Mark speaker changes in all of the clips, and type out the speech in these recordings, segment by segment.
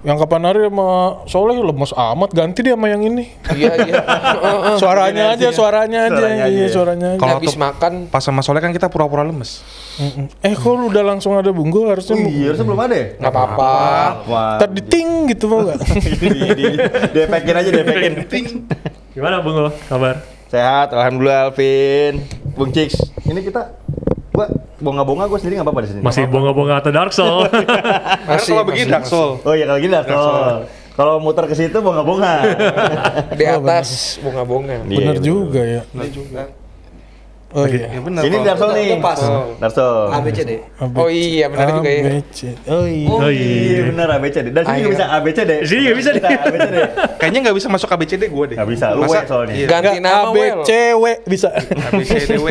Speaker 1: Yang kapan hari sama Soleh lemes amat ganti dia sama yang ini.
Speaker 2: Iya iya.
Speaker 1: Suaranya aja, suaranya aja.
Speaker 3: Suaranya
Speaker 1: Iya,
Speaker 3: aja.
Speaker 1: suaranya aja.
Speaker 4: Kalau
Speaker 2: Habis makan
Speaker 4: Pas sama Soleh kan kita pura-pura lemes.
Speaker 1: Mm-mm. Eh kok lu udah langsung ada bunggo harusnya
Speaker 3: Oh iya, harusnya belum ada ya?
Speaker 2: nggak apa-apa.
Speaker 3: Wah.
Speaker 1: Ntar di ting gitu mau gak?
Speaker 3: di, di, depekin aja, depekin.
Speaker 5: Gimana Bung Go? Kabar?
Speaker 3: Sehat, alhamdulillah Alvin. Bung Cix, ini kita gua bonga-bonga gua sendiri nggak apa-apa di sini.
Speaker 5: Masih bonga-bonga atau Dark Soul?
Speaker 2: Masih,
Speaker 4: kalau begini Dark Soul.
Speaker 3: Oh iya kalau gini Dark Soul. Kalau muter ke situ bonga-bonga.
Speaker 2: Di atas bunga-bunga.
Speaker 3: Iya,
Speaker 1: Bener
Speaker 3: bener.
Speaker 1: juga ya. Oh iya.
Speaker 4: Ya benar.
Speaker 3: Ini Dark Soul nih.
Speaker 6: Pas.
Speaker 3: Dark Soul.
Speaker 6: ABCD.
Speaker 2: Oh iya benar juga ya.
Speaker 1: ABC. Oh iya.
Speaker 5: Oh
Speaker 3: Iya
Speaker 5: iya.
Speaker 3: benar ABCD. Dan sini bisa ABCD.
Speaker 5: Di sini nggak bisa deh.
Speaker 3: ABCD.
Speaker 4: Kayaknya nggak bisa masuk ABCD gue deh.
Speaker 3: Nggak bisa, lu soalnya.
Speaker 4: Iya.
Speaker 2: Ganti nama
Speaker 1: A, B,
Speaker 2: Wel.
Speaker 1: C, W bisa.
Speaker 4: ABCD W.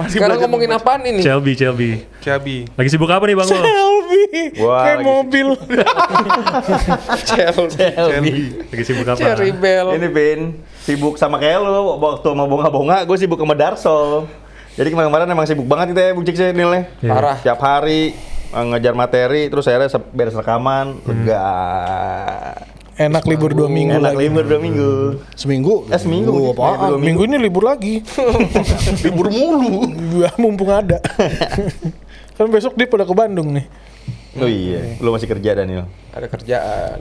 Speaker 4: Masih
Speaker 2: Sekarang ngomongin
Speaker 4: membaca.
Speaker 2: apaan ini?
Speaker 5: Shelby, Shelby.
Speaker 4: Cabi.
Speaker 5: Lagi sibuk apa nih Bang Go?
Speaker 1: Selby.
Speaker 3: Wah,
Speaker 1: Kayak
Speaker 3: lagi-
Speaker 1: mobil.
Speaker 2: Shelby.
Speaker 5: Lagi sibuk apa?
Speaker 2: Cherry Bell.
Speaker 3: Ini Vin, sibuk sama kayak lu waktu mau bonga-bonga, gue sibuk sama Dark Soul. Jadi kemarin-kemarin emang sibuk banget kita ya Bung ya Nilnya.
Speaker 5: Iya.
Speaker 2: Parah.
Speaker 3: Tiap hari eh, ngejar materi, terus akhirnya beres rekaman, lega.
Speaker 1: Enak libur dua minggu
Speaker 3: Enak
Speaker 1: lagi.
Speaker 3: libur dua minggu.
Speaker 6: Seminggu.
Speaker 3: Eh seminggu. Apaan?
Speaker 6: apaan?
Speaker 3: Dua
Speaker 1: Minggu ini libur lagi.
Speaker 3: libur mulu.
Speaker 1: Ya, mumpung ada. kan besok dia pada ke Bandung nih.
Speaker 3: Oh iya, lu masih kerja Daniel.
Speaker 2: Ada kerjaan.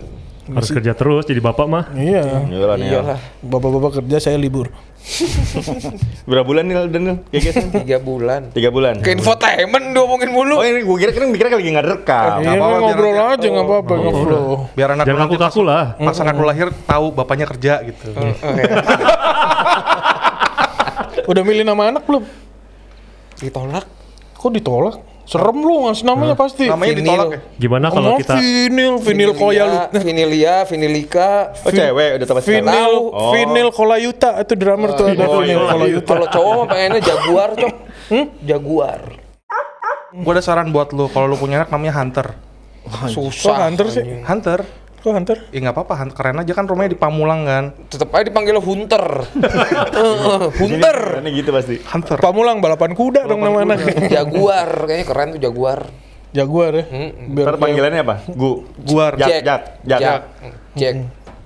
Speaker 5: Harus kerja terus jadi bapak mah.
Speaker 1: Iya.
Speaker 3: Iyalah.
Speaker 2: Iyalah.
Speaker 1: Bapak-bapak kerja saya libur.
Speaker 3: Berapa bulan Nil Daniel?
Speaker 2: Tiga bulan.
Speaker 3: Tiga bulan.
Speaker 2: Ke infotainment diomongin mulu.
Speaker 3: Oh ini gue kira kira mikirnya lagi nggak direkam.
Speaker 1: Iya,
Speaker 4: apa-apa, biar
Speaker 1: ngobrol
Speaker 4: nanti-
Speaker 1: aja nggak apa-apa, ngobrol.
Speaker 4: Biar anak
Speaker 5: Jangan kaku-kaku
Speaker 4: pas-
Speaker 5: lah.
Speaker 4: Pas anak lu lahir tahu bapaknya kerja gitu.
Speaker 2: Oh, iya.
Speaker 1: Udah milih nama anak belum?
Speaker 2: Ditolak.
Speaker 1: Kok ditolak? Serem lu ngasih namanya pasti.
Speaker 4: Namanya
Speaker 2: Vinil.
Speaker 4: ditolak ya?
Speaker 5: Gimana kalau
Speaker 1: Oh,
Speaker 5: kita
Speaker 1: vinil, vinil koya lu.
Speaker 2: Vinilia, Vinilika.
Speaker 3: Oh cewek udah tahu
Speaker 1: Vinil.
Speaker 3: Oh.
Speaker 1: vinil kolayuta itu drummer tuh ada
Speaker 3: Oh,
Speaker 1: vinil kolayuta.
Speaker 2: Kalau cowok mah pengennya Jaguar, Cok. Jaguar.
Speaker 4: Gue ada saran buat lu, kalau lu punya anak namanya Hunter.
Speaker 1: Kok
Speaker 2: Susah.
Speaker 1: Hunter sih?
Speaker 4: Hunter?
Speaker 1: Kok Hunter?
Speaker 4: Ya nggak apa-apa, Hunter. keren aja kan rumahnya di Pamulang kan.
Speaker 2: Tetep aja dipanggil Hunter. Heeh, Hunter.
Speaker 3: Ini gitu pasti.
Speaker 4: Hunter.
Speaker 1: Pamulang balapan kuda dong nama anaknya.
Speaker 2: Jaguar, kayaknya keren tuh Jaguar.
Speaker 1: Jaguar ya.
Speaker 2: Hmm.
Speaker 1: Biar
Speaker 3: Ntar panggilannya apa? Gu.
Speaker 4: Guar.
Speaker 3: Jak, jak, jak.
Speaker 2: Jak.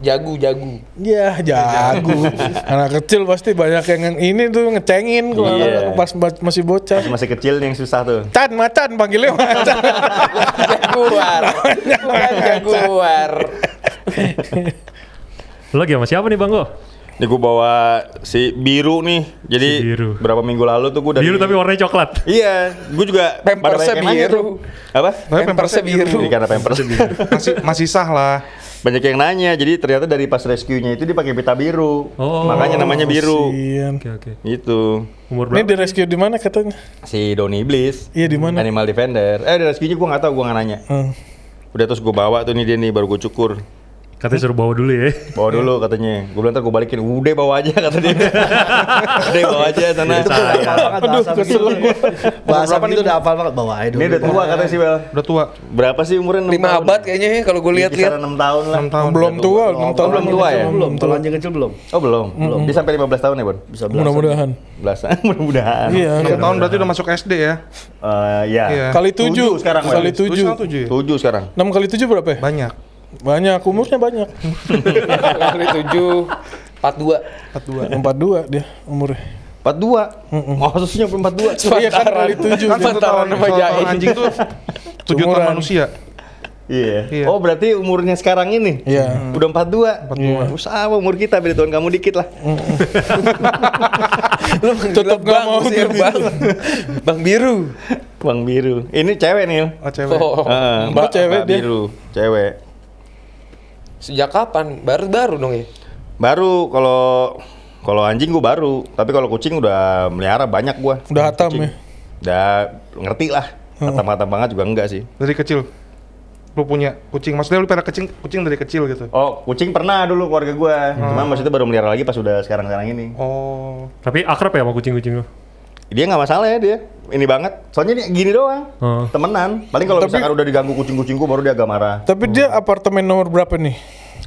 Speaker 2: Jagu, jagu.
Speaker 1: Ya jago. Anak kecil pasti banyak yang ini tuh ngecengin kalau
Speaker 3: Iya.
Speaker 1: anak pas masih bocah.
Speaker 3: Masih kecil nih yang susah tuh.
Speaker 1: Chan, macan panggilnya macan.
Speaker 2: Jaguar. Bukan Jaguar.
Speaker 5: lu lagi sama siapa nih Bang Go?
Speaker 3: Ini gue bawa si biru nih. Jadi
Speaker 5: Si biru.
Speaker 3: berapa minggu lalu tuh gue dari
Speaker 5: Biru tapi warnanya coklat.
Speaker 3: Iya, gue juga
Speaker 2: Pampersnya biru.
Speaker 3: Apa?
Speaker 2: Pampersnya biru.
Speaker 3: Ini karena pampers biru.
Speaker 4: Masih masih sah lah.
Speaker 3: Banyak yang nanya, jadi ternyata dari pas rescue-nya itu dia pakai pita biru.
Speaker 5: Oh.
Speaker 3: Makanya namanya biru.
Speaker 5: Oke oke.
Speaker 3: Gitu.
Speaker 5: Umur
Speaker 1: Ini
Speaker 5: berapa?
Speaker 1: di rescue di mana katanya?
Speaker 3: Si Doni Iblis.
Speaker 1: Iya di mana?
Speaker 3: Animal Defender. Eh, di rescue-nya gue nggak tahu, gue nggak nanya.
Speaker 1: Hmm.
Speaker 3: Udah terus gue bawa tuh nih dia nih baru gue cukur.
Speaker 5: Katanya suruh bawa dulu ya.
Speaker 3: Bawa dulu katanya. Gue bilang ntar gue balikin. Udah bawa aja kata dia. Udah bawa aja sana.
Speaker 1: Aduh, kesel gue.
Speaker 6: Bahasa
Speaker 4: Berapa
Speaker 6: itu
Speaker 4: nih?
Speaker 6: udah hafal banget bawa aja
Speaker 3: Ini udah tua katanya sih Bel.
Speaker 4: Udah tua.
Speaker 3: Berapa sih umurnya? Enam
Speaker 2: Lima
Speaker 3: tahun?
Speaker 2: abad kayaknya ya kalau gue lihat-lihat.
Speaker 3: Kisaran 6 tahun lah.
Speaker 4: 6 tahun.
Speaker 1: Belum tua, 6 tahun
Speaker 3: belum tua ya?
Speaker 6: belum kalau anjing kecil belum
Speaker 3: Oh belum? Belum. Dia sampai 15 tahun ya, Bon?
Speaker 6: bisa belasan
Speaker 1: Mudah-mudahan.
Speaker 3: Belasan, mudah-mudahan.
Speaker 1: Iya.
Speaker 4: 6 tahun berarti udah masuk SD ya?
Speaker 3: Eh, ya.
Speaker 4: Iya.
Speaker 1: Kali tujuh.
Speaker 3: sekarang,
Speaker 1: Kali
Speaker 3: Bel.
Speaker 4: Tujuh
Speaker 1: tujuh.
Speaker 4: sekarang tujuh ya?
Speaker 3: 7 sekarang.
Speaker 1: 6 kali tujuh berapa ya?
Speaker 4: Banyak.
Speaker 1: Banyak, umurnya banyak.
Speaker 2: Kali tujuh, empat dua.
Speaker 4: 42.
Speaker 1: 42 dia umurnya.
Speaker 3: 42. Maksudnya sampai 42.
Speaker 1: Iya kan kali tujuh.
Speaker 4: Kan
Speaker 1: dia.
Speaker 4: satu tahun anjing tuh 7 tahun manusia.
Speaker 3: Iya.
Speaker 4: Iya.
Speaker 3: Oh, berarti umurnya sekarang ini?
Speaker 1: Iya.
Speaker 3: Udah 42. 42. Sama umur kita, beda tahun kamu dikit lah.
Speaker 2: Lu manggil
Speaker 1: Tetep nggak
Speaker 2: bang,
Speaker 1: mau
Speaker 2: usir bang. Bang biru.
Speaker 3: Bang biru. Ini cewek nih.
Speaker 4: Oh cewek.
Speaker 2: Oh,
Speaker 3: Heeh,
Speaker 1: Mbak cewek dia.
Speaker 3: biru, cewek.
Speaker 2: Sejak kapan? Baru-baru dong ya?
Speaker 3: Baru kalau kalau anjing gua baru, tapi kalau kucing udah melihara banyak gua.
Speaker 1: Udah hatam
Speaker 3: Kucing.
Speaker 1: ya?
Speaker 3: Udah ngerti lah. Hatam-hatam banget juga enggak sih.
Speaker 4: Dari kecil. Lu punya kucing. Maksudnya lu pelihara kucing kucing dari kecil gitu.
Speaker 3: Oh, kucing pernah dulu keluarga gua. Cuma maksudnya baru melihara lagi pas udah sekarang-sekarang ini.
Speaker 4: Oh.
Speaker 5: Tapi akrab ya sama kucing-kucing lu?
Speaker 3: Dia nggak masalah ya dia. Ini banget. Soalnya dia gini doang.
Speaker 5: Oh.
Speaker 3: Temenan. Paling kalau misalkan udah diganggu kucing-kucing gua baru dia agak marah.
Speaker 1: Tapi dia apartemen nomor berapa nih?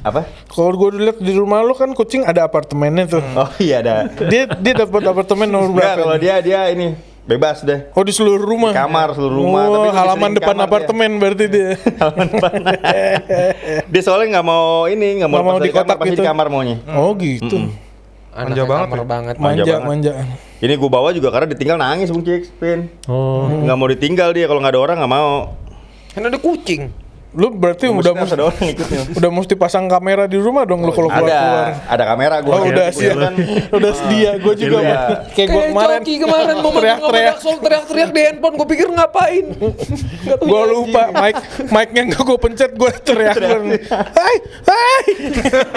Speaker 3: Apa?
Speaker 1: Kalau gue lihat di rumah lu kan kucing ada apartemennya tuh.
Speaker 3: Oh iya ada.
Speaker 1: Dia dia dapat apartemen nomor berapa?
Speaker 3: kalau dia dia ini bebas deh.
Speaker 1: Oh di seluruh rumah.
Speaker 3: Kamar seluruh rumah.
Speaker 1: Oh,
Speaker 3: tapi
Speaker 1: halaman depan
Speaker 3: kamar dia.
Speaker 1: apartemen berarti dia.
Speaker 3: Halaman depan. dia soalnya nggak mau ini, nggak mau,
Speaker 1: Nggak mau di kotak
Speaker 3: kamar, pasti
Speaker 1: gitu.
Speaker 3: di kamar maunya.
Speaker 1: Oh gitu.
Speaker 2: Anaknya
Speaker 4: banget ya.
Speaker 2: banget.
Speaker 3: Manja
Speaker 1: Manja,
Speaker 3: banget.
Speaker 1: manja.
Speaker 3: Ini gue bawa juga karena ditinggal nangis Bung Cik, Pin.
Speaker 5: Oh,
Speaker 3: Nggak mau ditinggal dia kalau nggak ada orang nggak mau.
Speaker 2: Kan ada kucing.
Speaker 1: Lu berarti udah mesti,
Speaker 3: ada orang ikutnya.
Speaker 1: udah mesti pasang kamera di rumah dong lu kalau keluar keluar.
Speaker 3: Ada, ada kamera gue.
Speaker 1: Oh udah siap, udah sedia. Gue juga
Speaker 3: Iya.
Speaker 1: kayak gue
Speaker 2: Kayak
Speaker 1: kemarin.
Speaker 2: Coki kemarin mau
Speaker 1: teriak-teriak.
Speaker 2: teriak teriak-teriak di handphone. Gue pikir ngapain?
Speaker 1: Gue lupa mic mic-nya nggak gue pencet gue teriak. Hai, hai.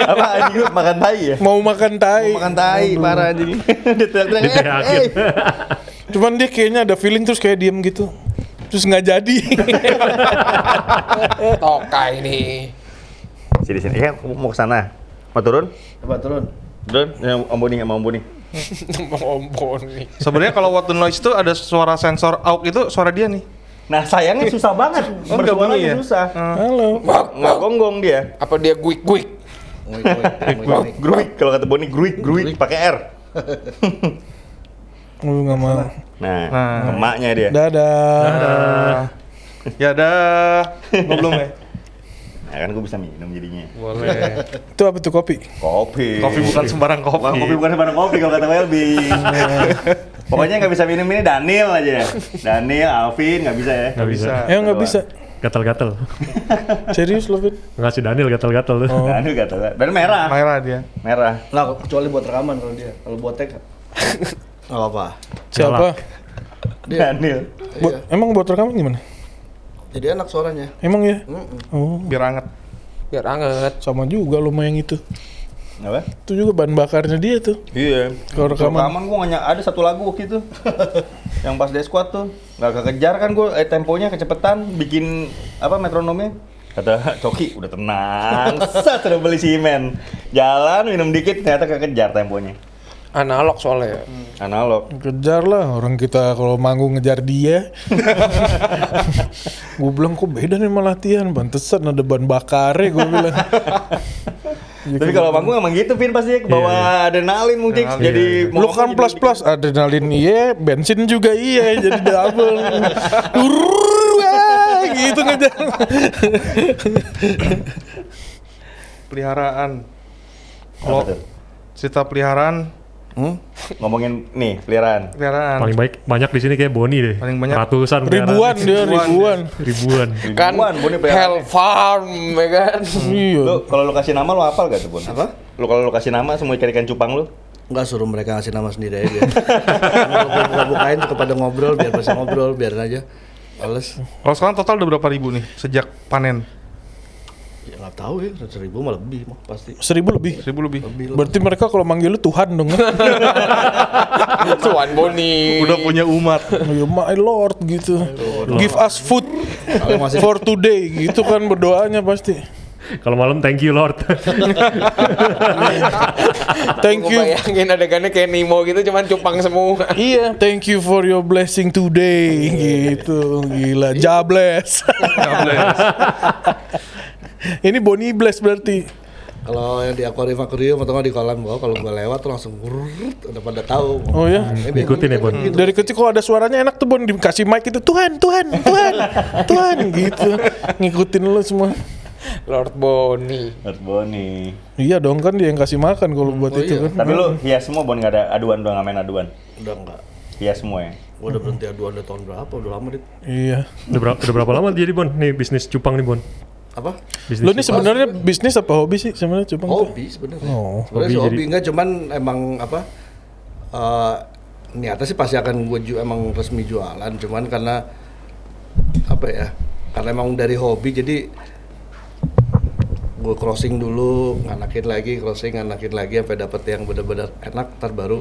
Speaker 3: Apa anjing lu makan tai ya?
Speaker 1: Mau makan tai.
Speaker 3: Mau makan tai, parah anjing. dia teriak-teriak. "Eh, eh."
Speaker 1: Cuman dia kayaknya ada feeling terus kayak diem gitu. Terus nggak jadi.
Speaker 2: Toka ini.
Speaker 3: Sini sini. Ya, mau ke sana. Mau turun?
Speaker 6: Coba turun.
Speaker 3: Turun. Ya, Om Boni nggak mau Om Boni.
Speaker 2: Nih.
Speaker 4: Sebenarnya kalau the noise itu ada suara sensor AUX itu suara dia nih.
Speaker 3: Nah sayangnya susah banget.
Speaker 4: Oh,
Speaker 3: Bersuara
Speaker 4: bunyi ya?
Speaker 3: susah.
Speaker 1: Halo.
Speaker 3: Nggak gonggong dia.
Speaker 2: Apa dia guik guik?
Speaker 6: Wait.
Speaker 3: Gruik. Kalau kata Boni gruik, gruik pakai R.
Speaker 1: Lu nggak mau.
Speaker 3: Nah,
Speaker 4: Nah.
Speaker 3: emaknya dia.
Speaker 1: Dadah.
Speaker 4: Ya dah. Gua belum ya.
Speaker 3: Nah, kan gue bisa minum jadinya.
Speaker 4: Boleh.
Speaker 1: Itu apa tuh kopi?
Speaker 3: Kopi.
Speaker 4: Kopi bukan sembarang kopi.
Speaker 3: kopi bukan sembarang kopi kalau kata Welby. Pokoknya nggak bisa minum ini Daniel aja. Daniel, Alvin nggak bisa ya.
Speaker 5: nggak bisa.
Speaker 1: Ya nggak bisa.
Speaker 5: Gatal-gatal.
Speaker 1: Serius lo Vin?
Speaker 5: Nggak si Daniel gatal-gatal tuh.
Speaker 1: Oh.
Speaker 3: Daniel tahu. Dan merah.
Speaker 4: Merah dia.
Speaker 3: Merah.
Speaker 6: Nah, kecuali buat rekaman kalau dia. Kalau buat tag Enggak apa-apa.
Speaker 1: Siapa?
Speaker 6: Dia
Speaker 3: Daniel.
Speaker 1: Buat, emang buat rekaman gimana?
Speaker 6: jadi enak suaranya.
Speaker 1: Emang ya?
Speaker 6: Mm-mm.
Speaker 1: Oh,
Speaker 4: Biar anget.
Speaker 2: Biar anget.
Speaker 1: sama juga yang itu.
Speaker 3: Apa?
Speaker 1: Itu juga bahan bakarnya dia tuh.
Speaker 3: Iya.
Speaker 1: Kalau rekaman.
Speaker 3: rekaman gue nggak ada satu lagu waktu itu. yang pas day squad tuh nggak kekejar kan gue eh, temponya kecepetan bikin apa metronomnya kata Coki udah tenang set udah beli simen jalan minum dikit ternyata kekejar temponya
Speaker 2: Analog soalnya.
Speaker 3: analog
Speaker 1: Kejar lah orang kita kalau manggung ngejar dia. gue bilang kok beda nih sama latihan. Pantesan ada ban bakarnya gue bilang.
Speaker 3: tapi kalau manggung emang gitu Vin pasti ke bawah adrenalin mungkin
Speaker 4: Adrenalin.
Speaker 3: jadi
Speaker 1: Lu
Speaker 3: mau
Speaker 1: kan
Speaker 3: apa
Speaker 1: plus
Speaker 3: jadi
Speaker 1: plus adrenalin iya, bensin juga iya, jadi double. Urr, wah, gitu ngejar.
Speaker 4: Peliharaan. Kalau cerita peliharaan,
Speaker 6: Hmm?
Speaker 3: ngomongin nih peliharaan
Speaker 4: peliharaan.
Speaker 5: Paling baik banyak di sini kayak Boni deh.
Speaker 4: Paling banyak.
Speaker 5: Ratusan
Speaker 1: Ribuan dia, ribuan.
Speaker 5: Ribuan.
Speaker 2: Kan
Speaker 3: Ribuan, Boni peliharaan.
Speaker 2: Hell Farm, ya kan?
Speaker 1: Iya.
Speaker 3: lu kalau lu kasih nama lu hafal gak tuh Bon?
Speaker 6: Apa?
Speaker 3: lu kalau lu kasih nama semua ikan-ikan cupang lu
Speaker 6: Enggak suruh mereka ngasih nama sendiri aja. Buka-bukain suka pada ngobrol, biar pasti ngobrol, biarin aja. Males.
Speaker 4: Kalau sekarang total udah berapa ribu nih sejak panen?
Speaker 6: Ya nggak tahu ya, seribu mah lebih mah pasti.
Speaker 1: Seribu lebih.
Speaker 4: Seribu lebih.
Speaker 6: Lebih.
Speaker 1: Berarti mereka kalau manggil lu Tuhan dong.
Speaker 2: Tuan Boni.
Speaker 4: Udah punya umat.
Speaker 1: Ya, my Lord gitu. Give us food for today gitu kan berdoanya pasti.
Speaker 5: Kalau malam thank you Lord.
Speaker 1: Thank you.
Speaker 2: bayangin adegannya kayak Nemo gitu cuman cupang semua.
Speaker 1: Iya, thank you for your blessing today gitu. Gila, jobless. Ini Bonnie bless berarti.
Speaker 6: kalau yang di akuarium akuarium atau nggak di kolam bawah kalau gua lewat tuh langsung wurut, udah pada tahu.
Speaker 1: Oh ya.
Speaker 6: Ini
Speaker 5: Ikutin ya, Bon.
Speaker 6: gitu.
Speaker 1: Dari kecil kalau ada suaranya enak tuh Bon dikasih mic itu Tuhan, Tuhan, Tuhan, Tuhan gitu. Ngikutin lu semua.
Speaker 2: Lord Boni.
Speaker 3: Buat Boni
Speaker 1: Iya dong kan dia yang kasih makan kalau buat
Speaker 6: Oh
Speaker 1: itu
Speaker 6: iya.
Speaker 1: kan.
Speaker 3: tapi lu hias semua Bon nggak ada aduan doang nggak main aduan
Speaker 6: Udah enggak.
Speaker 3: hias semua ya
Speaker 6: Gua udah berhenti aduan udah tahun berapa? Udah lama dit.
Speaker 1: Iya.
Speaker 5: udah, berapa, udah berapa lama jadi Bon? Nih bisnis cupang nih Bon.
Speaker 6: Apa?
Speaker 5: Bisnis
Speaker 1: Lu ini sebenarnya bisnis apa hobi sih sebenarnya coba
Speaker 6: Hobi sebenarnya.
Speaker 1: Oh,
Speaker 6: sebenarnya
Speaker 5: hobi
Speaker 6: sih hobi enggak cuman emang apa? eh niatnya sih pasti akan gue ju emang resmi jualan cuman karena apa ya karena emang dari hobi jadi gue crossing dulu nganakin lagi crossing nganakin lagi sampai dapet yang benar-benar enak ntar baru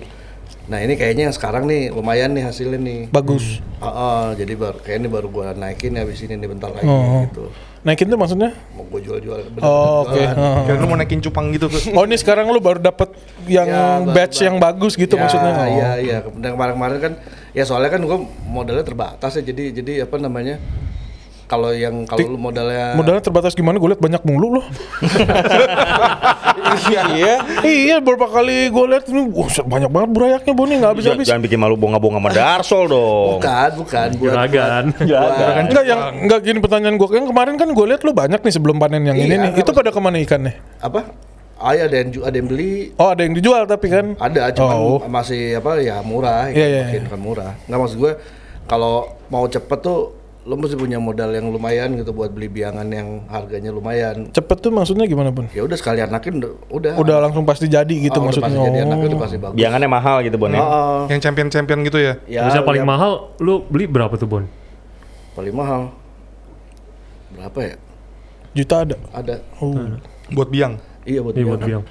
Speaker 6: nah ini kayaknya yang sekarang nih lumayan nih hasilnya nih
Speaker 1: Bagus.
Speaker 6: Ah, ah, jadi baru kayak ini baru gue naikin ya habis ini nih bentar lagi
Speaker 1: Oh.
Speaker 6: gitu
Speaker 1: Naikin tuh maksudnya?
Speaker 6: mau gue jual-jual
Speaker 1: Oh, oke.
Speaker 6: jualan.
Speaker 1: Heeh.
Speaker 4: Kayak lu mau naikin cupang gitu
Speaker 1: Oh ini sekarang lu baru dapet yang
Speaker 6: Ya,
Speaker 1: batch
Speaker 6: baru.
Speaker 1: yang bagus gitu
Speaker 6: Ya,
Speaker 1: maksudnya? Oh.
Speaker 6: Iya iya. Dan kemarin-kemarin kan ya soalnya kan gua modalnya terbatas ya jadi jadi apa namanya kalau yang kalau lu modalnya
Speaker 1: Modalnya terbatas gimana? Gue liat banyak mulu loh.
Speaker 2: iya.
Speaker 1: iya, beberapa kali gue liat ini, wah banyak banget burayaknya Boni nggak
Speaker 3: Jangan,
Speaker 1: habis-habis.
Speaker 3: jangan bikin malu bonga-bonga sama Darsol dong.
Speaker 6: bukan bukan buat
Speaker 5: Juragan.
Speaker 1: Enggak yang enggak gini pertanyaan gue. Yang kemarin kan gue liat lu banyak nih sebelum panen yang ini
Speaker 6: Iya,
Speaker 1: nih. Itu pada ke mana ikannya?
Speaker 6: apa? Ah, ya, ada yang ada yang beli
Speaker 1: Oh ada yang dijual tapi kan?
Speaker 6: ada cuman
Speaker 1: Oh.
Speaker 6: masih apa ya murah
Speaker 1: Iya,
Speaker 6: ya,
Speaker 1: iya,
Speaker 6: makin kan murah nggak maksud gue kalau mau cepet tuh lo mesti punya modal yang lumayan gitu buat beli biangan yang harganya lumayan
Speaker 1: Cepet tuh maksudnya gimana pun?
Speaker 6: ya udah sekali anakin udah udah
Speaker 1: Udah langsung pasti jadi gitu
Speaker 6: Oh, udah
Speaker 1: maksudnya.
Speaker 6: pasti jadi anaknya
Speaker 1: Oh.
Speaker 6: udah pasti bagus
Speaker 3: Biangannya mahal gitu Bon ya.
Speaker 6: Oh,
Speaker 4: Yang champion-champion gitu ya.
Speaker 6: ya,
Speaker 5: Bisa paling
Speaker 6: ya,
Speaker 5: mahal, lu beli berapa tuh Bon?
Speaker 6: paling mahal berapa ya
Speaker 1: Juta ada.
Speaker 6: ada
Speaker 1: Oh.
Speaker 4: Buat biang.
Speaker 6: iya buat
Speaker 5: Iya buat
Speaker 6: biangan.
Speaker 5: biang.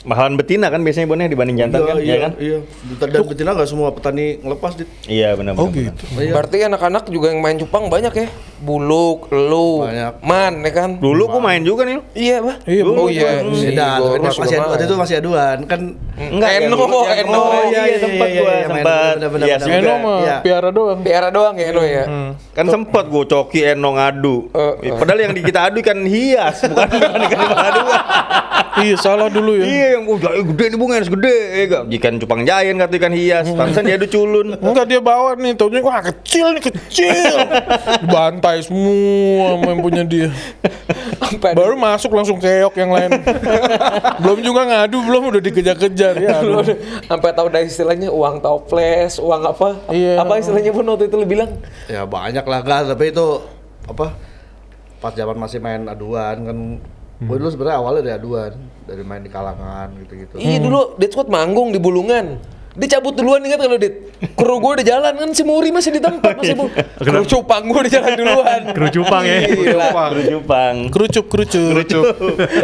Speaker 3: Mahalan betina kan biasanya Bon ya dibanding jantan
Speaker 6: iya,
Speaker 3: kan,
Speaker 6: iya,
Speaker 3: ya kan?
Speaker 6: iya. Dan betina nggak semua petani ngelepas dit.
Speaker 3: Iya benar
Speaker 1: Oh
Speaker 3: benar.
Speaker 1: gitu.
Speaker 6: Iya.
Speaker 2: Berarti anak-anak juga yang main cupang banyak ya? Buluk, lu,
Speaker 6: Banyak.
Speaker 2: man ya kan?
Speaker 3: Dulu gua main juga nih.
Speaker 2: Iya, Bah.
Speaker 1: Iya,
Speaker 2: oh
Speaker 1: bener.
Speaker 2: iya.
Speaker 6: Beda,
Speaker 2: Boros
Speaker 6: tapi masih adu, waktu itu masih aduan kan.
Speaker 3: Enggak,
Speaker 2: Eno,
Speaker 3: dulu yang
Speaker 2: Eno.
Speaker 3: Oh iya,
Speaker 6: iya,
Speaker 3: sempat
Speaker 6: iya,
Speaker 3: gua,
Speaker 6: iya,
Speaker 3: sempat.
Speaker 6: bener, bener,
Speaker 3: Iya
Speaker 6: bener.
Speaker 3: juga.
Speaker 1: Eno mah
Speaker 6: Iya.
Speaker 1: piara doang.
Speaker 2: Piara doang ya Eno ya?
Speaker 3: Kan sempat gua coki Eno ngadu.
Speaker 2: Eh, eh.
Speaker 3: Padahal yang di kita adu kan hias, bukan bukan ikan adu.
Speaker 1: iya salah dulu ya.
Speaker 3: Iya, yang udah gede nih bunga gede. Eh, enggak, ikan cupang jayan kata ikan hias. Pantesan dia adu culun.
Speaker 1: Enggak dia bawa nih, taunya wah kecil nih kecil. Dibantai semua sama yang punya dia.
Speaker 2: Sampai
Speaker 1: Baru masuk langsung keok yang lain. belum juga ngadu, belum udah dikejar-kejar ya.
Speaker 2: Sampai tahu dari istilahnya uang toples, uang apa?
Speaker 1: Iya.
Speaker 2: Apa istilahnya pun waktu itu lu bilang?
Speaker 6: Ya banyak lah kan, tapi itu apa? Pas zaman masih main aduan kan. Gue dulu sebenarnya awalnya dari aduan, dari main di kalangan gitu-gitu.
Speaker 2: Iya dulu Dit Squad manggung di Bulungan. Dia cabut duluan ingat kalau Dit. Kru gue udah jalan kan si Muri masih di tempat masih bu. Kru cupang gue udah jalan duluan.
Speaker 5: Kru cupang ya.
Speaker 3: Baru cupang.
Speaker 1: Kerucup kerucup.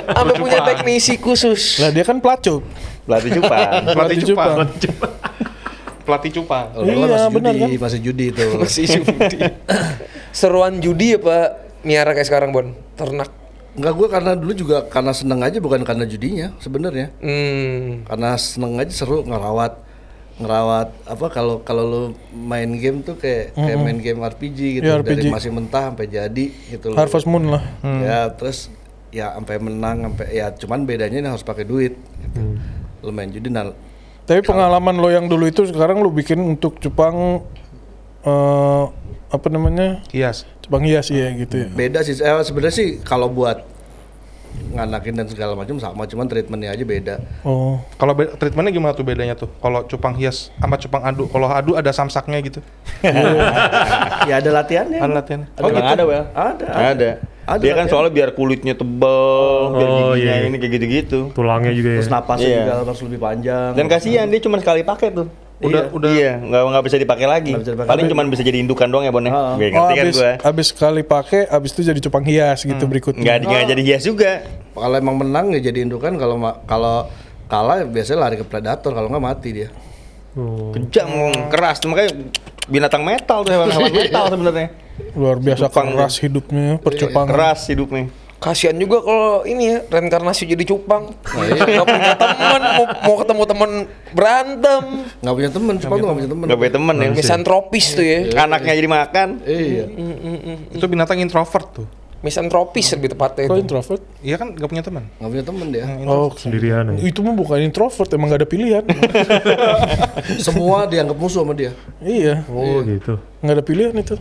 Speaker 2: Sampai punya teknisi khusus.
Speaker 1: Lah dia kan pelacup.
Speaker 3: Pelatih cupang.
Speaker 4: Pelatih cupang.
Speaker 1: cupang.
Speaker 4: Pelatih cupang.
Speaker 6: Kalau dulu
Speaker 1: Iya,
Speaker 6: masih
Speaker 1: benar
Speaker 6: judi,
Speaker 1: kan?
Speaker 6: masih judi itu.
Speaker 2: Masih judi. Seruan judi apa miara kayak sekarang Bon? Ternak.
Speaker 6: Enggak gue karena dulu juga karena seneng aja bukan karena judinya sebenarnya.
Speaker 2: Hmm.
Speaker 6: Karena seneng aja seru ngerawat ngerawat apa kalau kalau lu main game tuh kayak kayak main game RPG gitu dari
Speaker 1: RPG.
Speaker 6: masih mentah sampai jadi gitu loh.
Speaker 1: Harvest Moon lah.
Speaker 6: Ya terus ya sampai menang sampai ya cuman bedanya ini harus pakai duit gitu. Lu main judi nah
Speaker 1: Tapi pengalaman lo yang dulu itu sekarang lo bikin untuk cupang eh apa namanya?
Speaker 4: Hias.
Speaker 1: Cupang hias ya gitu ya.
Speaker 6: beda sih eh, sebenarnya sih kalau buat nganakin dan segala macam sama cuman treatmentnya aja beda
Speaker 1: Oh.
Speaker 4: Kalau be- treatmentnya gimana tuh bedanya tuh? Kalau cupang hias sama cupang adu. Kalau adu ada samsaknya gitu.
Speaker 6: ya ada latihannya
Speaker 4: Ada latihan.
Speaker 3: Oh, gitu. ada, Wel?
Speaker 6: ada
Speaker 3: Ada.
Speaker 6: Ada
Speaker 3: Dia kan soalnya biar kulitnya tebel, biar
Speaker 5: Oh,
Speaker 3: giginya
Speaker 5: iya.
Speaker 3: ini kayak gitu-gitu.
Speaker 5: Tulangnya juga ya.
Speaker 6: terus napasnya
Speaker 3: Iya.
Speaker 6: juga harus lebih panjang
Speaker 3: Dan kasihan dia cuma sekali pakai tuh.
Speaker 4: Udah- udah-
Speaker 3: iya nggak nggak bisa dipakai lagi.
Speaker 6: Bisa dipakai.
Speaker 3: Paling cuma bisa jadi indukan doang ya Bon ya. Gue
Speaker 1: Oh,
Speaker 3: ngerti kan
Speaker 1: abis,
Speaker 3: gue.
Speaker 1: abis sekali pakai, abis itu jadi cupang hias gitu berikutnya.
Speaker 3: Nggak nggak jadi hias juga.
Speaker 6: kalau emang menang ya jadi indukan kalau kalau kalah ya biasanya lari ke predator kalau nggak mati dia
Speaker 5: Oh.
Speaker 3: Kejam, keras. Tuh, makanya binatang metal tuh hewan-hewan metal sebenarnya.
Speaker 1: Luar biasa
Speaker 3: Cupang
Speaker 1: keras hidupnya, percupangan.
Speaker 3: Keras hidupnya.
Speaker 2: Kasihan juga kalau ini ya reinkarnasi jadi cupang. Gak punya teman, mau, mau ketemu teman berantem.
Speaker 6: nggak punya temen cuma tuh nggak punya temen
Speaker 3: Gak punya temen ya.
Speaker 2: Misantropis tuh ya.
Speaker 3: Anaknya jadi makan.
Speaker 6: iya
Speaker 4: Itu binatang introvert tuh.
Speaker 2: Misantropis lebih tepatnya itu.
Speaker 1: introvert?
Speaker 4: Iya kan gak punya teman.
Speaker 6: nggak punya temen dia
Speaker 1: Oh,
Speaker 5: Sendirian ya.
Speaker 1: itu mah bukan introvert, emang gak ada pilihan.
Speaker 6: semua dianggap musuh sama dia
Speaker 1: iya,
Speaker 5: Oh gitu.
Speaker 1: nggak ada pilihan itu.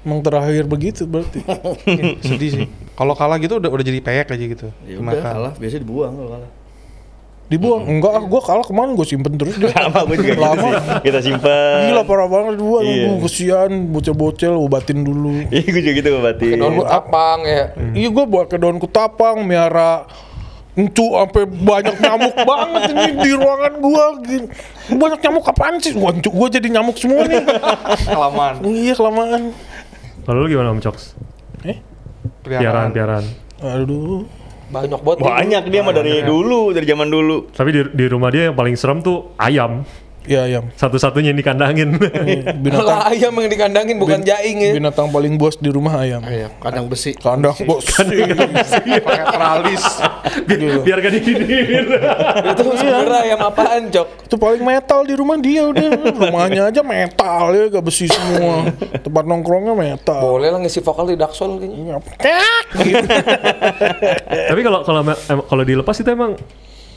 Speaker 1: Emang terakhir begitu berarti.
Speaker 4: Sedih sih. Kalau kalah gitu udah udah jadi peyek aja gitu.
Speaker 6: ya udah kalah biasanya dibuang kalau kalah
Speaker 1: Dibuang? Enggak, ah, gua kalah kemarin gue simpen terus dia.
Speaker 3: Sama gue juga gitu
Speaker 1: Lama.
Speaker 3: sih. Kita simpen.
Speaker 1: Gila parah banget dua,
Speaker 3: Iya.
Speaker 1: Aduh, kesian bocil-bocil obatin dulu.
Speaker 3: Iya gue juga gitu berarti.
Speaker 2: Daun kutapang ya.
Speaker 1: Iya gue bawa ke daun kutapang, miara encu sampai banyak nyamuk banget ini di ruangan gua. Gini. Banyak nyamuk apaan sih? Wah, encu gua jadi nyamuk semua nih.
Speaker 4: Kelamaan.
Speaker 1: iya kelamaan.
Speaker 5: Kalau lu gimana Om Coks? Piaraan, piaraan.
Speaker 1: Aduh.
Speaker 2: Banyak banget.
Speaker 3: Banyak dia mah dari dulu, dari zaman dulu.
Speaker 5: Tapi di, di rumah dia yang paling serem tuh ayam.
Speaker 1: Ya ayam.
Speaker 5: Satu-satunya yang dikandangin.
Speaker 1: Binatang
Speaker 2: Lah ayam yang dikandangin bukan jaing ya.
Speaker 1: binatang paling bos di rumah ayam.
Speaker 6: Iya, kandang besi.
Speaker 1: Kandang bos.
Speaker 4: Pakai teralis.
Speaker 1: Gitu.
Speaker 5: Biar gak diginiin.
Speaker 2: Itu sebenarnya ayam apaan, Cok?
Speaker 1: Itu paling metal di rumah dia udah. Rumahnya aja metal ya, gak besi semua. Tempat nongkrongnya metal.
Speaker 2: Boleh lah ngisi vokal di Daxol kayaknya.
Speaker 5: Tapi kalau kalau kalau dilepas itu emang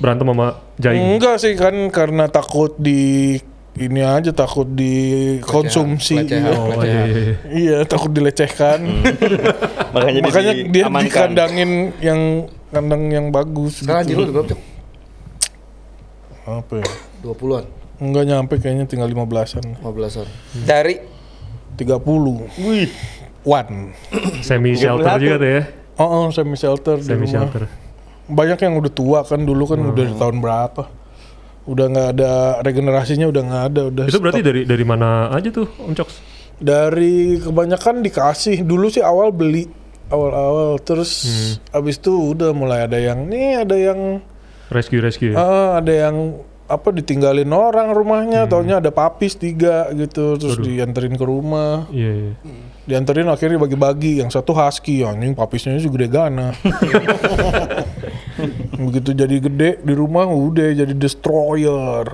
Speaker 5: berantem sama jaing.
Speaker 1: Enggak sih kan karena takut di ini aja takut dikonsumsi. Iya.
Speaker 5: Oh iya, iya, iya.
Speaker 1: Iya, takut dilecehkan.
Speaker 3: Makanya,
Speaker 1: Makanya dia
Speaker 3: diamankan.
Speaker 1: dikandangin yang kandang yang bagus.
Speaker 6: Sekarang
Speaker 1: gitu.
Speaker 6: lu berapa?
Speaker 1: Apa ya?
Speaker 6: 20-an,
Speaker 1: Enggak nyampe kayaknya tinggal 15-an.
Speaker 6: 15-an.
Speaker 2: Dari
Speaker 1: 30.
Speaker 3: Wih,
Speaker 1: One.
Speaker 5: Semi shelter
Speaker 3: 31.
Speaker 5: juga tuh ya.
Speaker 1: Oh, oh semi shelter di
Speaker 5: Semi
Speaker 1: rumah.
Speaker 5: shelter.
Speaker 1: Banyak yang udah tua kan dulu kan udah di tahun berapa. Udah nggak ada regenerasinya udah nggak ada udah.
Speaker 5: Itu berarti
Speaker 1: stop.
Speaker 5: dari dari mana aja tuh Om
Speaker 1: dari kebanyakan dikasih. Dulu sih awal beli awal-awal terus abis itu udah mulai ada yang nih ada yang
Speaker 5: Rescue rescue ya.
Speaker 1: ah, ada yang apa ditinggalin orang rumahnya, taunya ada papis tiga gitu terus dianterin ke rumah.
Speaker 5: Iya iya.
Speaker 1: dianterin akhirnya bagi-bagi yang satu husky anjing papisnya juga gede gana begitu jadi gede di rumah udah jadi destroyer.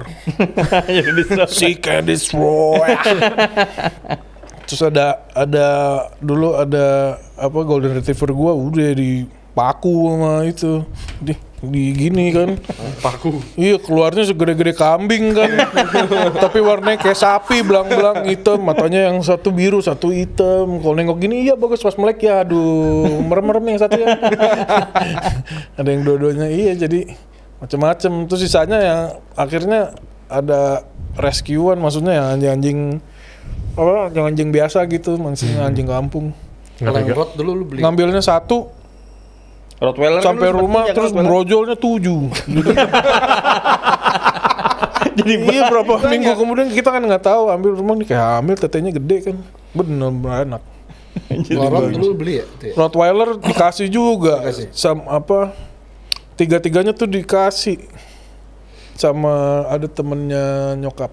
Speaker 3: Jadi
Speaker 1: seek and destroy. Terus ada ada dulu ada apa golden retriever gua udah dipaku sama itu. Di gini kan.
Speaker 4: Paku.
Speaker 1: Iya keluarnya segede-gede kambing kan. Tapi warnanya kayak sapi belang-belang hitam. Matanya yang satu biru satu hitam. Kalau nengok gini iya bagus. Pas melek ya Aduh merem-merem yang satu ya. Ada yang dua-duanya iya jadi macam-macam Terus sisanya yang akhirnya ada rescuean Maksudnya yang anjing-anjing apa anjing-anjing biasa gitu Maksudnya anjing kampung.
Speaker 6: Dulu lu beli.
Speaker 1: Ngambilnya satu
Speaker 3: Rottweiler kan
Speaker 1: sampai
Speaker 3: sempat
Speaker 1: rumah
Speaker 3: punya
Speaker 1: terus
Speaker 3: Rottweiler.
Speaker 1: brojolnya tujuh. Jadi iya berapa
Speaker 3: banyak.
Speaker 1: minggu kemudian kita kan nggak tahu ambil rumah nih kayak hamil tetenya gede kan. Bener enak.
Speaker 6: Kalau rot dulu lu beli ya?
Speaker 1: Rottweiler dikasih juga.
Speaker 6: Dikasih.
Speaker 1: sama apa tiga tiganya tuh dikasih. Sama ada temennya nyokap.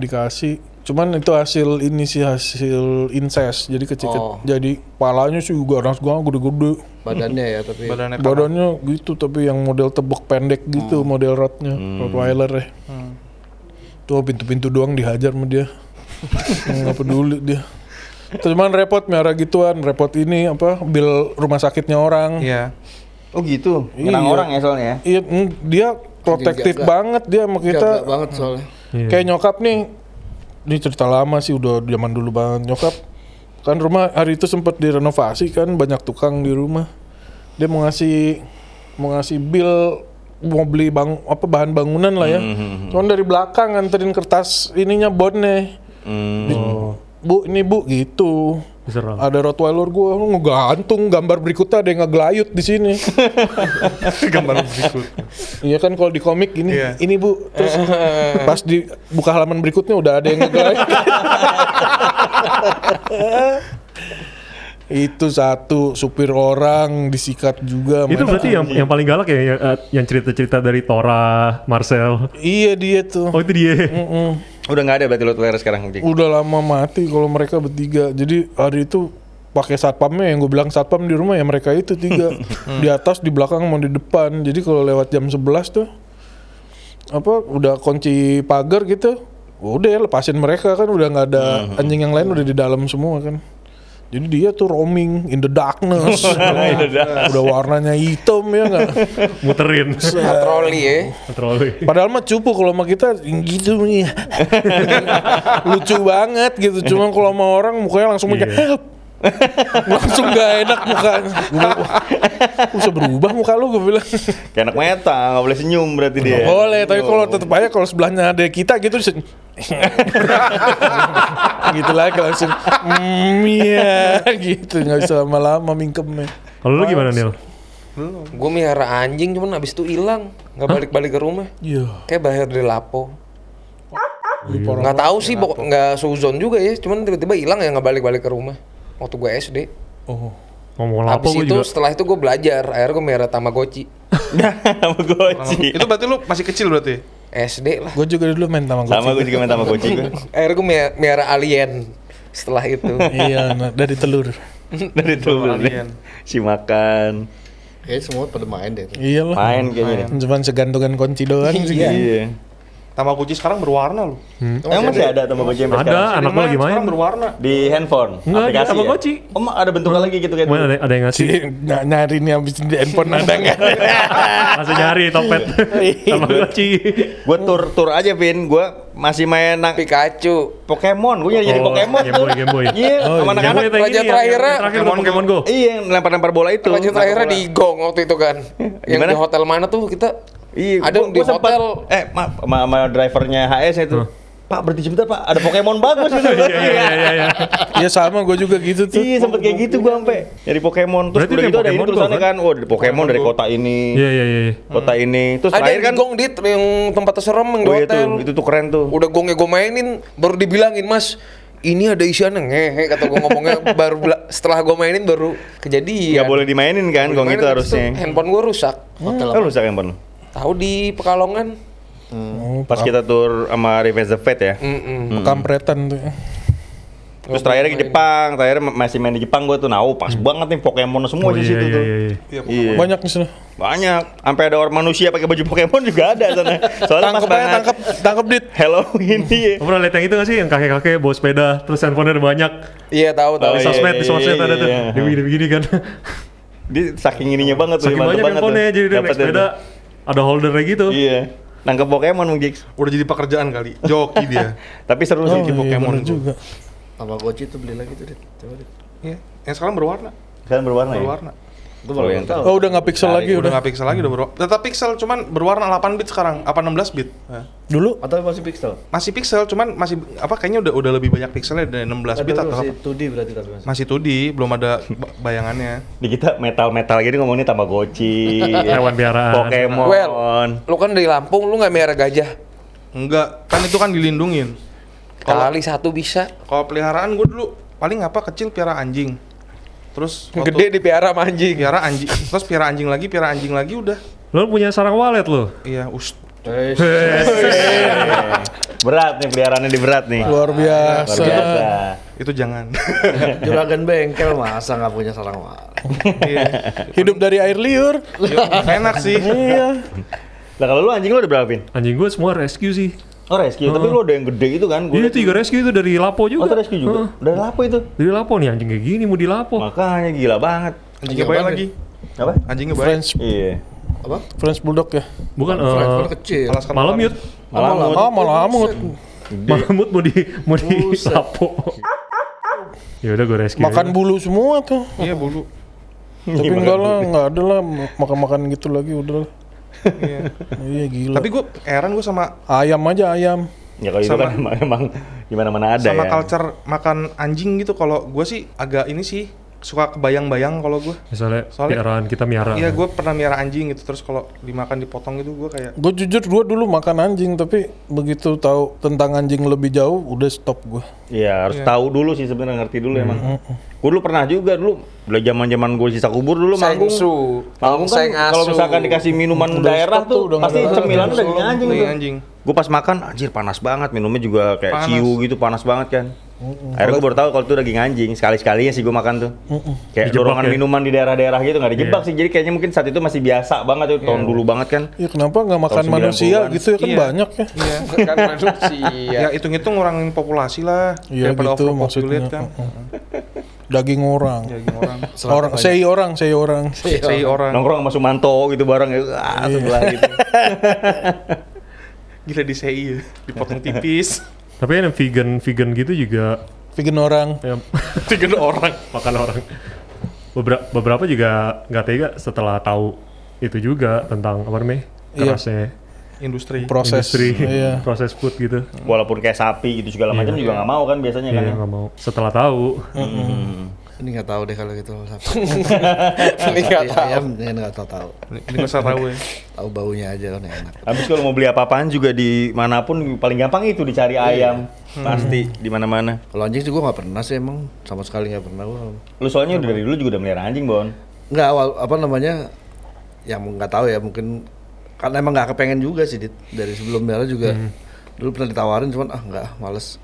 Speaker 1: Dikasih cuman itu hasil ini sih hasil incest. Jadi kecil
Speaker 2: Oh.
Speaker 1: jadi palanya sih juga orang gua gede-gede.
Speaker 6: Badannya ya, tapi
Speaker 4: Badannya
Speaker 1: badannya gitu tapi yang model tebek pendek gitu model rotnya Rottweiler ya. Tuh pintu-pintu doang dihajar sama dia. Nggak peduli dia. Cuman repot miara gituan. Repot ini apa bil rumah sakitnya orang.
Speaker 4: Iya.
Speaker 3: Oh gitu. Nyerang
Speaker 1: Iya.
Speaker 3: orang ya soalnya ya.
Speaker 1: iya mm, dia protektif banget dia sama
Speaker 6: kita. Banget soalnya.
Speaker 1: Kayak nyokap nih ini cerita lama sih udah zaman dulu banget. Nyokap kan rumah hari itu sempat direnovasi kan banyak tukang di rumah. Dia mau ngasih mau ngasih bill mau beli bang apa bahan bangunan lah ya. Cuman dari belakang nganterin kertas ininya bonnya.
Speaker 3: Hmm.
Speaker 1: bu ini bu gitu
Speaker 5: Diserang.
Speaker 1: ada Rottweiler gua lu ngegantung gambar berikutnya ada yang ngegelayut di sini
Speaker 4: Gambar berikut.
Speaker 1: Iya kan kalau di komik ini,
Speaker 4: Iya.
Speaker 1: ini bu, terus pas di buka halaman berikutnya udah ada yang ngegelayut. Itu satu supir orang disikat juga.
Speaker 5: Itu berarti yang yang paling galak ya yang, eh, yang cerita-cerita dari Tora, Marcel.
Speaker 1: Iya dia tuh.
Speaker 5: Oh itu dia.
Speaker 1: Mm-mm.
Speaker 3: Udah nggak ada berarti Rottweiler sekarang. Cik?
Speaker 1: Udah lama mati kalau mereka bertiga. Jadi hari itu pakai satpamnya yang gue bilang satpam di rumah ya mereka itu tiga di atas di belakang mau di depan jadi kalau lewat jam 11 tuh apa udah kunci pagar gitu udah ya lepasin mereka kan udah nggak ada anjing yang lain udah di dalam semua kan jadi dia tuh roaming in the darkness udah warnanya hitam ya nggak
Speaker 5: Muterin.
Speaker 2: patroli ya.
Speaker 5: Patroli.
Speaker 1: Padahal mah cupu kalau sama kita gitu nih. Lucu banget gitu. Cuma kalau sama orang mukanya langsung kayak
Speaker 5: Iya.
Speaker 1: langsung gak enak "Wah, bisa berubah muka lu gue bilang.
Speaker 3: Kayak anak meta, nggak boleh senyum berarti dia.
Speaker 1: Boleh, tapi kalau tetep aja kalau sebelahnya ada kita gitu gitu lagi langsung mm, iya gitu nggak bisa lama-lama mingkemnya.
Speaker 5: Kalau lu gimana Nil?
Speaker 2: Gue miara anjing cuman abis itu hilang, nggak balik-balik ke rumah.
Speaker 1: Iya.
Speaker 2: Kayak bahir di lapo. Nggak tahu sih, pokok nggak suzon juga ya. Cuman tiba-tiba hilang ya nggak balik-balik ke rumah. Waktu gue SD.
Speaker 1: Oh.
Speaker 5: Ngomong apa
Speaker 2: Habis
Speaker 5: gue
Speaker 2: itu
Speaker 5: juga.
Speaker 2: setelah itu gue belajar. Akhirnya gue miara Tamagotchi.
Speaker 3: Sama Goci.
Speaker 4: Itu berarti lu masih kecil berarti?
Speaker 2: SD lah.
Speaker 1: Gue juga dulu main Tamagotchi.
Speaker 3: Sama gue juga main Tamagotchi.
Speaker 2: Akhirnya gue miara alien setelah itu.
Speaker 1: iya, nah, dari telur.
Speaker 3: Dari dulu nih. Si makan.
Speaker 6: Kayaknya semua pada main deh.
Speaker 1: Iyalah.
Speaker 3: Main kayaknya.
Speaker 1: Cuman segantungan kunci doang sih.
Speaker 3: Iya.
Speaker 4: Tamagotchi sekarang berwarna loh.
Speaker 3: Emang masih ada Tamagotchi sampai
Speaker 5: Ada,
Speaker 3: sekarang?
Speaker 5: anak lo lagi main.
Speaker 4: Sekarang berwarna.
Speaker 3: Di handphone,
Speaker 5: Enggak, di
Speaker 3: aplikasi
Speaker 5: Tamagotchi.
Speaker 3: ya? Oh, ada bentuknya lagi gitu kan?
Speaker 5: Ada, ada yang ngasih.
Speaker 1: Si ny- nyari nih habis di handphone ada nggak?
Speaker 5: Langsung nyari topet. Tamagotchi.
Speaker 3: Gue tur tur aja, Vin. Gue masih main nang
Speaker 2: Pikachu.
Speaker 3: Pokemon. Gue nyari jadi
Speaker 5: Oh,
Speaker 3: Pokemon
Speaker 5: Game
Speaker 3: tuh.
Speaker 5: Boy, Game Boy.
Speaker 3: Iya,
Speaker 1: Oh,
Speaker 3: sama
Speaker 1: iya.
Speaker 3: Anak-anak.
Speaker 2: Raja
Speaker 5: ini,
Speaker 2: terakhirnya
Speaker 5: terakhir
Speaker 4: Pokemon,
Speaker 5: Pokemon Go.
Speaker 3: Iya, yang lempar-lempar bola itu.
Speaker 2: Raja terakhirnya di gong waktu itu kan. Yang
Speaker 3: Gimana?
Speaker 2: di hotel mana tuh kita?
Speaker 3: Iya,
Speaker 2: Ada
Speaker 3: gua-
Speaker 2: di
Speaker 3: gua sempet-
Speaker 2: hotel.
Speaker 3: Eh, ma sama, sama drivernya HS itu. Pak berhenti sebentar pak, ada Pokemon bagus gitu.
Speaker 5: Iya, iya, iya, iya.
Speaker 1: Iya sama gue juga gitu tuh.
Speaker 3: Iya sempet kayak gitu gua sampai dari Pokemon terus
Speaker 5: Berarti
Speaker 3: udah
Speaker 5: itu
Speaker 3: gitu
Speaker 5: yang
Speaker 3: ada ini tulisannya
Speaker 5: kan?
Speaker 3: kan, oh Pokemon dari kota ini,
Speaker 5: Iya, iya, iya.
Speaker 3: kota ini, terus
Speaker 2: Ada
Speaker 3: terakhir kan,
Speaker 2: gong dit yang tempat serem yang
Speaker 3: oh iya
Speaker 2: hotel.
Speaker 3: tuh, itu tuh keren tuh.
Speaker 2: Udah gongnya gue mainin, baru dibilangin mas. Ini ada isiannya ngehe kata gue ngomongnya baru setelah gue mainin baru kejadian.
Speaker 3: Nggak boleh dimainin kan, gong itu harusnya.
Speaker 2: handphone gue rusak.
Speaker 6: Hotel
Speaker 3: Kan rusak handphone lu?
Speaker 2: Tahu di Pekalongan.
Speaker 1: Oh,
Speaker 3: Pas kita tur sama Revenge the Fate ya.
Speaker 2: Mm-mm.
Speaker 1: Kampretan tuh.
Speaker 3: Terus terakhir ke Jepang, terakhir masih main di Jepang gua tuh, nah oh, pas banget nih Pokemon
Speaker 5: Oh,
Speaker 3: semua di
Speaker 5: iya,
Speaker 3: situ
Speaker 5: iya,
Speaker 3: tuh.
Speaker 5: iya, iya.
Speaker 3: Iya.
Speaker 1: Banyak di sana.
Speaker 3: Banyak. Sampai ada orang manusia pakai baju Pokemon juga ada sana. Soalnya
Speaker 1: Tangkep
Speaker 3: pas
Speaker 1: aja,
Speaker 3: banget
Speaker 1: tangkep, tangkep dit.
Speaker 3: Halloween iya.
Speaker 5: Kamu pernah lihat yang itu gak sih? Yang kakek-kakek bawa sepeda, terus handphonenya ada banyak.
Speaker 2: Iya tahu tahu.
Speaker 3: Oh,
Speaker 5: Di
Speaker 3: iya,
Speaker 5: sosmed, di
Speaker 3: iya,
Speaker 5: sosmed
Speaker 3: iya,
Speaker 5: ada tuh.
Speaker 3: iya.
Speaker 5: Dia begini-begini kan.
Speaker 3: Dia saking ininya banget tuh,
Speaker 5: Saking banyak
Speaker 3: banget
Speaker 5: handphonenya, jadi dia naik sepeda, ada holdernya gitu.
Speaker 3: Iya. Nangkep Pokemon Jiks.
Speaker 4: Udah jadi pekerjaan kali. Joki dia.
Speaker 3: Tapi seru
Speaker 1: Oh,
Speaker 3: sih.
Speaker 1: iya,
Speaker 4: Pokemon Go.
Speaker 1: juga.
Speaker 6: Tamagotchi tuh beli lagi tuh dit. Coba dit.
Speaker 4: Iya. Yang sekarang berwarna.
Speaker 3: Kan berwarna ya?
Speaker 4: Berwarna.
Speaker 6: Gue baru
Speaker 3: yang
Speaker 6: tahu.
Speaker 1: Oh udah nggak pixel lagi
Speaker 4: Udah
Speaker 1: udah.
Speaker 4: nggak pixel lagi udah berwarna. Tetap pixel cuman berwarna 8 bit sekarang. Apa 16 bit? Nah.
Speaker 1: Dulu
Speaker 6: Atau masih pixel?
Speaker 4: Masih pixel cuman masih apa kayaknya udah udah lebih banyak pixelnya dari 16 bit atau
Speaker 6: masih
Speaker 4: apa?
Speaker 6: 2D berarti tapi masih.
Speaker 4: Masih 2D, belum ada ba- bayangannya.
Speaker 3: Di kita metal-metal gini ngomongnya Tamagotchi.
Speaker 5: Hewan piaraan.
Speaker 3: Pokemon.
Speaker 2: Well, lu kan dari Lampung, lu nggak miara gajah.
Speaker 4: Enggak, kan itu kan dilindungin. Kalau
Speaker 2: Kali satu bisa.
Speaker 4: kalau peliharaan gue dulu paling apa kecil piara anjing. Terus waktu
Speaker 2: Gede dipiara sama anjing.
Speaker 4: piara anjing, terus piara anjing lagi, piara anjing lagi udah.
Speaker 5: Lo punya sarang walet lo.
Speaker 4: Iya, us.
Speaker 6: Eh,
Speaker 3: berat nih peliharaannya di berat nih.
Speaker 1: luar
Speaker 3: Luar
Speaker 1: biasa.
Speaker 3: biasa.
Speaker 4: Itu jangan.
Speaker 6: juragan bengkel masa nggak punya sarang walet.
Speaker 4: Iya.
Speaker 1: Hidup dari air liur.
Speaker 4: Enak sih.
Speaker 1: Iya.
Speaker 3: Lah kalau lu anjing lu udah berapa, Vin?
Speaker 5: Anjing gue semua rescue sih.
Speaker 3: Oh rescue, tapi lu ada yang gede itu kan? Gua
Speaker 5: Iya itu juga rescue itu dari Lapo
Speaker 3: Oh,
Speaker 5: juga.
Speaker 3: itu rescue juga? Dari lapo itu?
Speaker 5: Dari Lapo nih anjing kayak gini mau di Lapo.
Speaker 3: Makanya gila banget.
Speaker 4: Anjingnya
Speaker 6: Anjing apaan,
Speaker 4: lagi.
Speaker 3: Apa?
Speaker 4: Anjingnya baik.
Speaker 1: French
Speaker 3: Iya.
Speaker 6: Apa?
Speaker 1: French bulldog ya.
Speaker 5: Bukan
Speaker 6: Frankfurt
Speaker 5: eh
Speaker 6: kecil.
Speaker 4: Alaskan
Speaker 5: malam
Speaker 4: Malam.
Speaker 5: yut.
Speaker 3: Malamut.
Speaker 1: Oh malah amut.
Speaker 5: Malamut mau di mau di. Lapo. ya udah gue rescue.
Speaker 1: Makan bulu semua tuh.
Speaker 4: Iya bulu.
Speaker 1: Tapi enggak lah, enggak ada lah makan-makan gitu lagi udah lah.
Speaker 4: Iya.
Speaker 1: Iya gila.
Speaker 4: Tapi gue heran gue sama
Speaker 1: ayam aja ayam.
Speaker 3: Ya kalau itu
Speaker 4: Sama-
Speaker 3: kan emang, emang gimana mana ada
Speaker 4: sama
Speaker 3: ya.
Speaker 4: culture makan anjing gitu. Kalau gue sih agak ini sih suka kebayang-bayang kalau gue.
Speaker 5: Misalnya,
Speaker 4: Soalnya-
Speaker 5: piaraan kita miara.
Speaker 4: Iya gue pernah miara anjing gitu terus kalau dimakan dipotong gitu gue kayak
Speaker 1: Gue jujur gue dulu makan anjing tapi begitu tahu tentang anjing lebih jauh udah stop gue.
Speaker 3: Iya, harus
Speaker 4: Iya.
Speaker 3: tahu dulu sih sebenarnya ngerti dulu emang. Gue dulu pernah juga dulu, udah zaman-zaman gue sisa kubur dulu manggung. Manggung kan kalau misalkan dikasih minuman
Speaker 1: Udah
Speaker 3: daerah tuh,
Speaker 1: tuh,
Speaker 3: pasti cemilan udah anjing tuh.
Speaker 4: anjing.
Speaker 3: Gue pas makan, anjir panas banget, minumnya juga kayak
Speaker 4: Panas.
Speaker 3: ciu gitu, panas banget kan. Akhirnya gue baru tahu kalau itu daging anjing, sekali-sekalinya sih gue makan tuh. Kayak
Speaker 5: Dijebak
Speaker 3: dorongan
Speaker 5: ya?
Speaker 3: minuman di daerah-daerah gitu, nggak dijebak
Speaker 5: Iya.
Speaker 3: sih, jadi kayaknya mungkin saat itu masih biasa banget tuh, tahun dulu banget kan.
Speaker 1: Iya kenapa nggak makan manusia
Speaker 3: 90-an.
Speaker 1: gitu ya kan
Speaker 4: Iya.
Speaker 1: banyak ya.
Speaker 4: Iya.
Speaker 2: kan manusia.
Speaker 4: Ya hitung-hitung ngurangin populasi lah
Speaker 1: Iya gitu
Speaker 4: overpopulate
Speaker 1: maksudnya.
Speaker 4: kan.
Speaker 1: Daging orang.
Speaker 4: Daging orang.
Speaker 1: Orang, sei orang, sei orang.
Speaker 4: Sei orang.
Speaker 3: Nongkrong sama Sumanto gitu bareng ya, ah, sebelah gitu.
Speaker 4: Gila di sei ya. Dipotong tipis.
Speaker 5: Tapi kan yang vegan vegan gitu juga
Speaker 1: Vegan orang.
Speaker 5: yang
Speaker 4: Tiga orang.
Speaker 5: makan orang. Beberapa beberapa juga nggak tega setelah tahu itu juga tentang apa namanya
Speaker 1: Iya.
Speaker 5: kerasnya
Speaker 4: Industri.
Speaker 1: Proses.
Speaker 5: industri
Speaker 1: Iya.
Speaker 5: proses food gitu.
Speaker 3: Walaupun kayak sapi gitu segala macam juga nggak mau kan biasanya kan.
Speaker 5: Iya
Speaker 3: ya.
Speaker 5: mau. Setelah tahu
Speaker 3: Hmm.
Speaker 6: Ini nggak tahu deh kalau gitu. Sapi.
Speaker 2: Ini nggak tahu.
Speaker 6: Ayam ini nggak tahu tahu.
Speaker 4: Ini gak usah tahu ya.
Speaker 6: Tahu baunya aja kan enak.
Speaker 3: Habis kalau mau beli apa-apaan juga di mana pun paling gampang itu dicari ayam. Pasti di mana-mana.
Speaker 6: Kalau anjing sih gua nggak pernah sih emang sama sekali nggak pernah gua.
Speaker 3: Lu soalnya udah dari dulu juga udah melihara anjing, Bon.
Speaker 6: Nggak awal apa namanya yang nggak tahu ya mungkin karena emang nggak kepengen juga sih Dit. dari sebelum merah juga dulu pernah ditawarin cuman ah nggak males.